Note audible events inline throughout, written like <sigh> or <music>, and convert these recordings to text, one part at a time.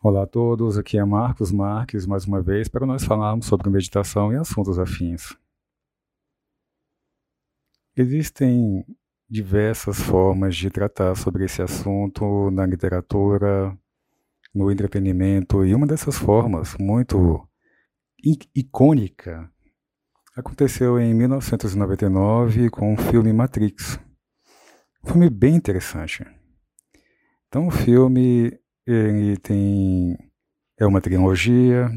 Olá a todos, aqui é Marcos Marques mais uma vez para nós falarmos sobre meditação e assuntos afins. Existem diversas formas de tratar sobre esse assunto na literatura, no entretenimento, e uma dessas formas, muito icônica, aconteceu em 1999 com o filme Matrix. Um filme bem interessante. Então, o filme ele tem é uma trilogia,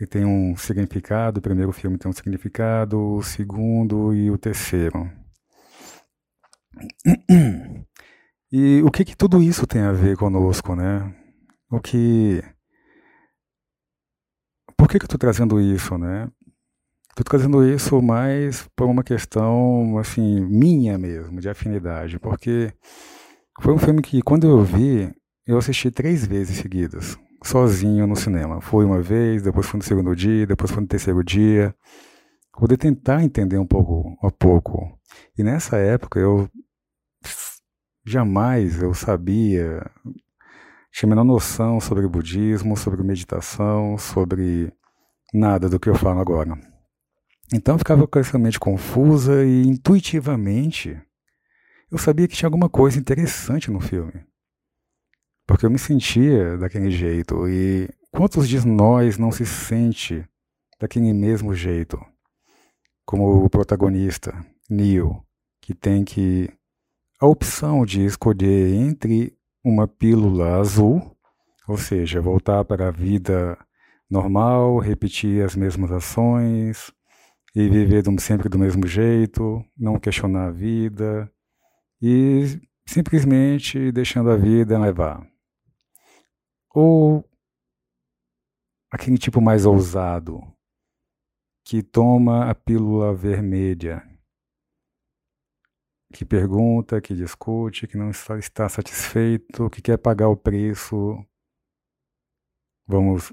e tem um significado. O primeiro filme tem um significado, o segundo e o terceiro. E o que, que tudo isso tem a ver conosco, né? O que. Por que, que eu estou trazendo isso, né? Estou trazendo isso mais por uma questão, assim, minha mesmo, de afinidade, porque foi um filme que, quando eu vi, eu assisti três vezes seguidas, sozinho no cinema. Fui uma vez, depois fui no segundo dia, depois fui no terceiro dia. Poder tentar entender um pouco a pouco. E nessa época eu jamais eu sabia, tinha a menor noção sobre budismo, sobre meditação, sobre nada do que eu falo agora. Então eu ficava com essa mente confusa e intuitivamente eu sabia que tinha alguma coisa interessante no filme. Porque eu me sentia daquele jeito. E quantos de nós não se sente daquele mesmo jeito? Como o protagonista, Neil, que tem que a opção de escolher entre uma pílula azul, ou seja, voltar para a vida normal, repetir as mesmas ações e viver sempre do mesmo jeito, não questionar a vida e simplesmente deixando a vida levar. Ou aquele tipo mais ousado, que toma a pílula vermelha, que pergunta, que discute, que não está satisfeito, que quer pagar o preço. Vamos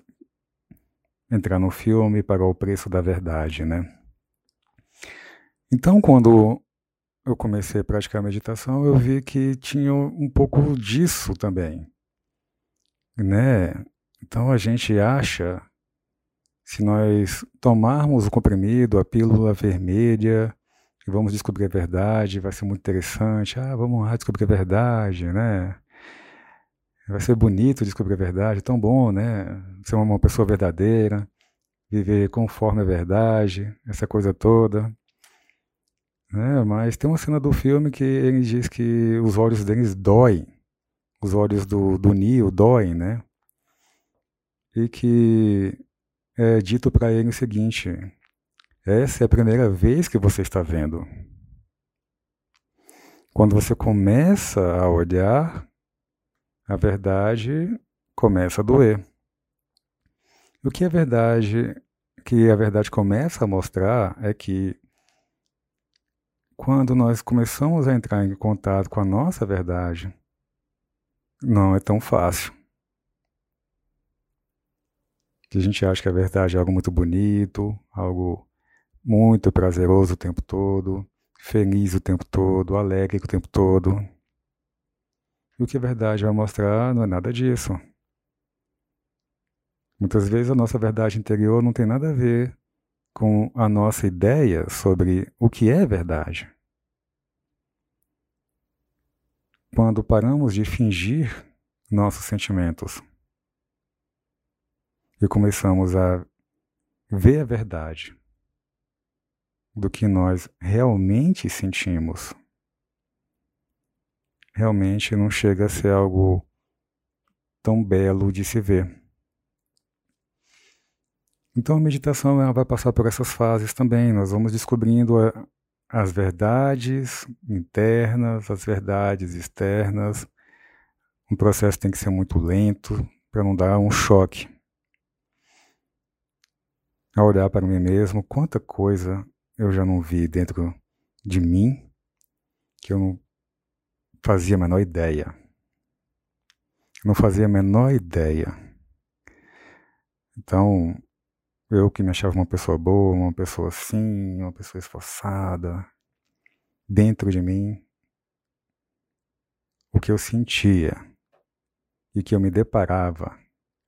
entrar no filme e pagar o preço da verdade, né? Então, quando eu comecei a praticar a meditação, eu vi que tinha um pouco disso também né? Então a gente acha, se nós tomarmos o comprimido, a pílula vermelha, e vamos descobrir a verdade, vai ser muito interessante. Ah, vamos lá descobrir a verdade, né? Vai ser bonito descobrir a verdade, tão bom, né? Ser uma pessoa verdadeira, viver conforme a verdade, essa coisa toda. Né? Mas tem uma cena do filme que ele diz que os olhos deles doem os olhos do, do Neo doem, né? E que é dito para ele o seguinte: essa é a primeira vez que você está vendo. Quando você começa a olhar, a verdade começa a doer. O que a verdade que a verdade começa a mostrar é que quando nós começamos a entrar em contato com a nossa verdade, não é tão fácil. Que a gente acha que a verdade é algo muito bonito, algo muito prazeroso o tempo todo, feliz o tempo todo, alegre o tempo todo. E o que a verdade vai mostrar não é nada disso. Muitas vezes a nossa verdade interior não tem nada a ver com a nossa ideia sobre o que é verdade. Quando paramos de fingir nossos sentimentos e começamos a ver a verdade do que nós realmente sentimos, realmente não chega a ser algo tão belo de se ver. Então a meditação vai passar por essas fases também. Nós vamos descobrindo as verdades internas, as verdades externas. O processo tem que ser muito lento para não dar um choque. A olhar para mim mesmo, quanta coisa eu já não vi dentro de mim que eu não fazia a menor ideia. não fazia a menor ideia. Então, eu que me achava uma pessoa boa, uma pessoa assim, uma pessoa esforçada, dentro de mim, o que eu sentia e que eu me deparava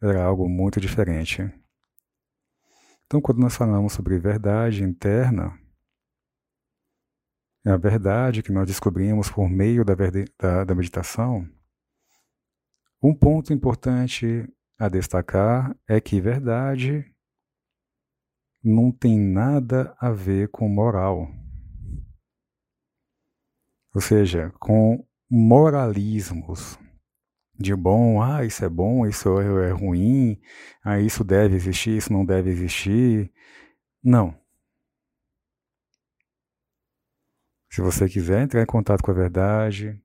era algo muito diferente. Então, quando nós falamos sobre verdade interna, é a verdade que nós descobrimos por meio da, da, da meditação, um ponto importante a destacar é que verdade não tem nada a ver com moral. Ou seja, com moralismos de bom, ah, isso é bom, isso é ruim, ah, isso deve existir, isso não deve existir. Não. Se você quiser entrar em contato com a verdade,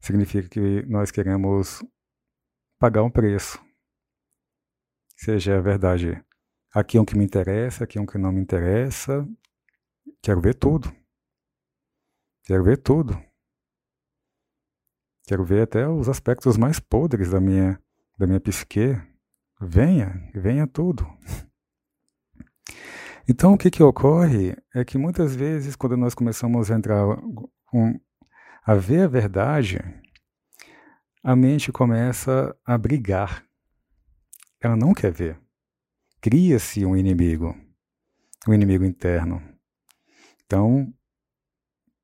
significa que nós queremos pagar um preço. Seja a verdade, aqui é um que me interessa, aqui é um que não me interessa. Quero ver tudo. Quero ver tudo. Quero ver até os aspectos mais podres da minha, da minha psique. Venha, venha tudo. <laughs> Então, o que, que ocorre é que muitas vezes, quando nós começamos a entrar um, a ver a verdade, a mente começa a brigar. Ela não quer ver. Cria-se um inimigo, um inimigo interno. Então,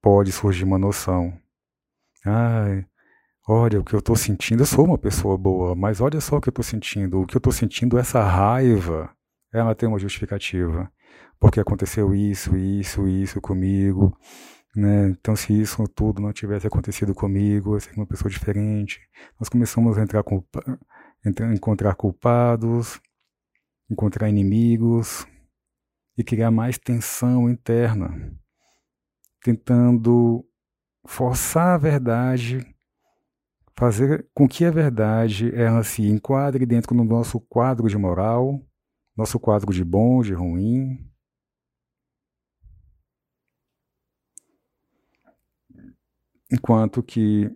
pode surgir uma noção. Ai, Olha, o que eu estou sentindo, eu sou uma pessoa boa, mas olha só o que eu estou sentindo. O que eu estou sentindo, essa raiva, ela tem uma justificativa. Porque aconteceu isso, isso, isso comigo. Né? Então, se isso tudo não tivesse acontecido comigo, eu seria uma pessoa diferente. Nós começamos a entrar culpa, encontrar culpados, encontrar inimigos e criar mais tensão interna, tentando forçar a verdade fazer com que a verdade ela se enquadre dentro do nosso quadro de moral, nosso quadro de bom, de ruim. Enquanto que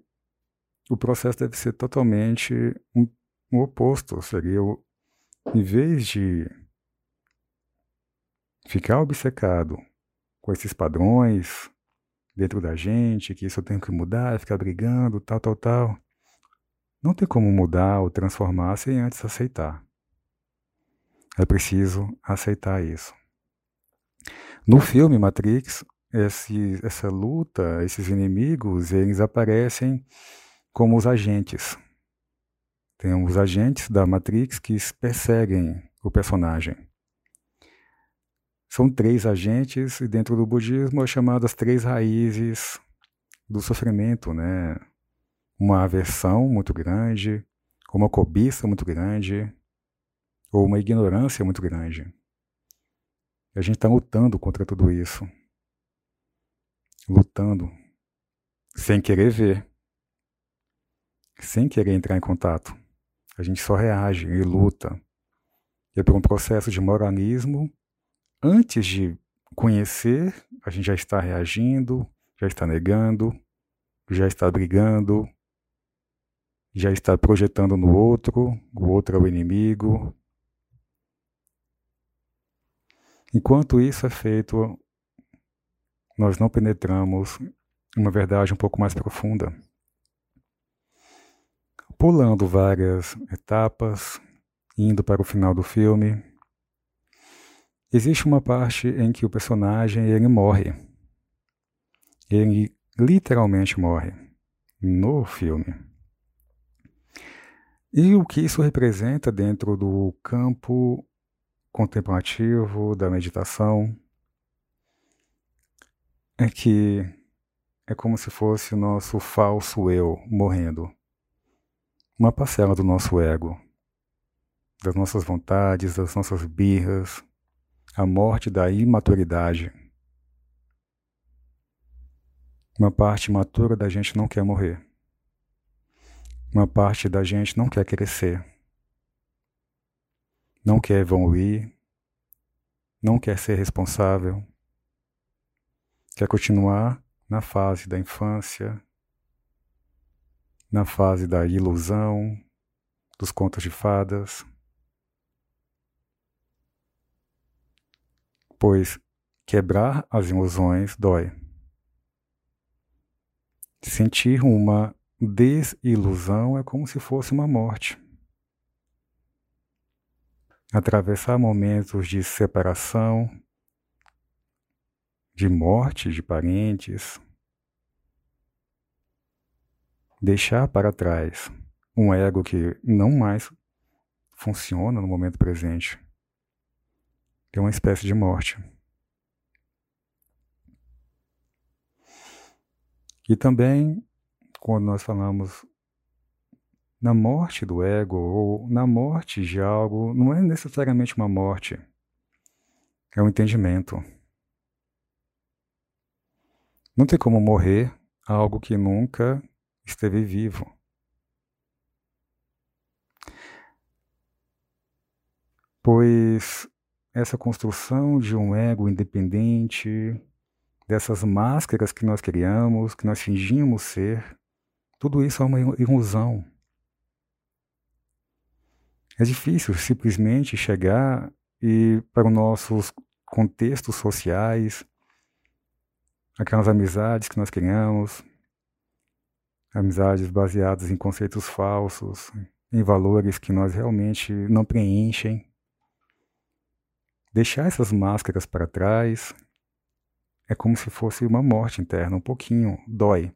o processo deve ser totalmente um, um oposto, seria o, em vez de ficar obcecado com esses padrões dentro da gente, que isso tem que mudar, ficar brigando, tal, tal, tal. Não tem como mudar ou transformar sem antes aceitar. É preciso aceitar isso. No filme Matrix, esse, essa luta, esses inimigos, eles aparecem como os agentes. Tem os agentes da Matrix que perseguem o personagem. São três agentes, e dentro do budismo é chamadas três raízes do sofrimento, né? uma aversão muito grande, uma cobiça muito grande, ou uma ignorância muito grande. A gente está lutando contra tudo isso. Lutando sem querer ver, sem querer entrar em contato. A gente só reage e luta. E é por um processo de moralismo, antes de conhecer, a gente já está reagindo, já está negando, já está brigando, já está projetando no outro, o outro é o inimigo. Enquanto isso é feito, nós não penetramos uma verdade um pouco mais profunda. Pulando várias etapas, indo para o final do filme, existe uma parte em que o personagem ele morre. Ele literalmente morre no filme. E o que isso representa dentro do campo contemplativo da meditação é que é como se fosse o nosso falso eu morrendo. Uma parcela do nosso ego, das nossas vontades, das nossas birras, a morte da imaturidade. Uma parte matura da gente não quer morrer. Uma parte da gente não quer crescer, não quer evoluir, não quer ser responsável, quer continuar na fase da infância, na fase da ilusão, dos contos de fadas. Pois quebrar as ilusões dói. Sentir uma desilusão é como se fosse uma morte. Atravessar momentos de separação, de morte de parentes, deixar para trás um ego que não mais funciona no momento presente, é uma espécie de morte. E também, quando nós falamos na morte do ego ou na morte de algo, não é necessariamente uma morte, é um entendimento. Não tem como morrer algo que nunca esteve vivo. Pois essa construção de um ego independente, dessas máscaras que nós criamos, que nós fingimos ser, tudo isso é uma ilusão. É difícil simplesmente chegar e para os nossos contextos sociais, aquelas amizades que nós criamos, amizades baseadas em conceitos falsos, em valores que nós realmente não preenchem. Deixar essas máscaras para trás é como se fosse uma morte interna, um pouquinho dói.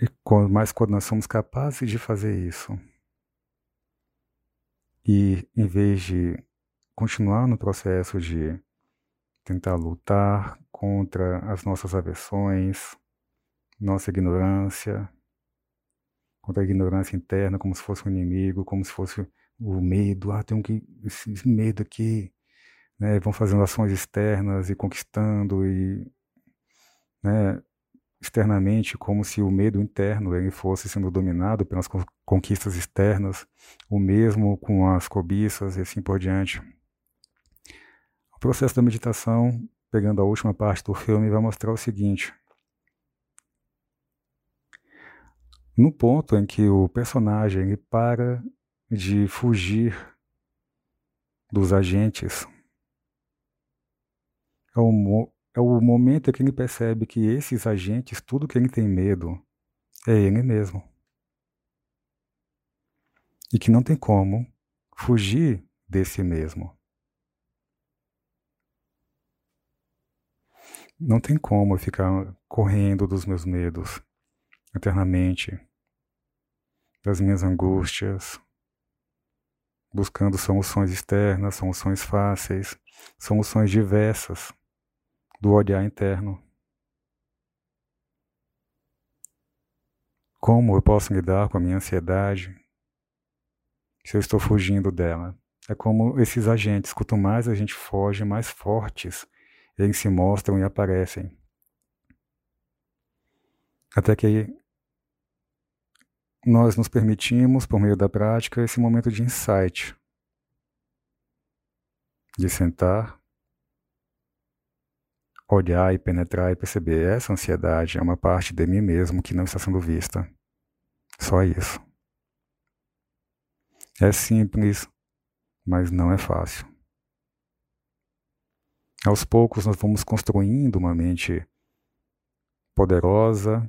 E mas quando nós somos capazes de fazer isso, e em vez de continuar no processo de tentar lutar contra as nossas aversões, nossa ignorância, contra a ignorância interna, como se fosse um inimigo, como se fosse o medo, ah, tem um que, esse medo aqui, né, vão fazendo ações externas e conquistando e, né, externamente como se o medo interno ele fosse sendo dominado pelas conquistas externas, o mesmo com as cobiças e assim por diante. Processo da meditação, pegando a última parte do filme, vai mostrar o seguinte: no ponto em que o personagem ele para de fugir dos agentes. É o, é o momento em que ele percebe que esses agentes, tudo que ele tem medo, é ele mesmo. E que não tem como fugir desse mesmo. Não tem como ficar correndo dos meus medos eternamente, das minhas angústias, buscando soluções externas, soluções fáceis, soluções diversas do olhar interno. Como eu posso lidar com a minha ansiedade se eu estou fugindo dela? É como esses agentes, quanto mais a gente foge, mais fortes eles se mostram e aparecem. Até que nós nos permitimos, por meio da prática, esse momento de insight, de sentar, olhar e penetrar e perceber essa ansiedade é uma parte de mim mesmo que não está sendo vista. Só isso. É simples, mas não é fácil. Aos poucos nós vamos construindo uma mente poderosa,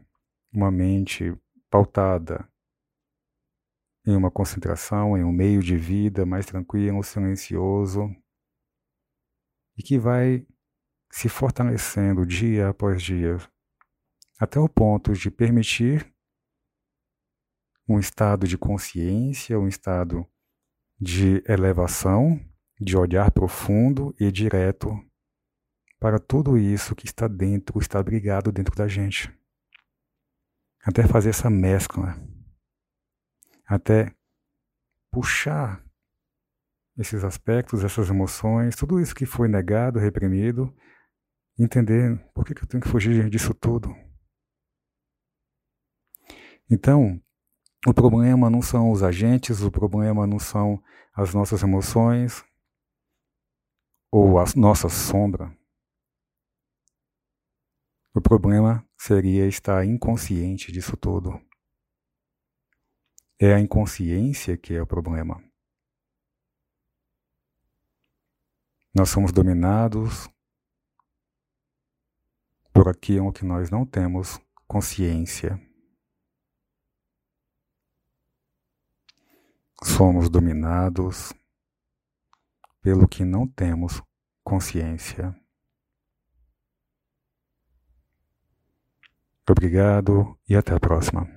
uma mente pautada em uma concentração, em um meio de vida mais tranquilo, silencioso, e que vai se fortalecendo dia após dia, até o ponto de permitir um estado de consciência, um estado de elevação, de olhar profundo e direto para tudo isso que está dentro, está abrigado dentro da gente. Até fazer essa mescla até puxar esses aspectos, essas emoções, tudo isso que foi negado, reprimido, entender por que, que eu tenho que fugir disso tudo. Então, o problema não são os agentes, o problema não são as nossas emoções ou a nossa sombra. O problema seria estar inconsciente disso tudo. É a inconsciência que é o problema. Nós somos dominados por aquilo que nós não temos consciência. Somos dominados pelo que não temos consciência. Obrigado e até a próxima.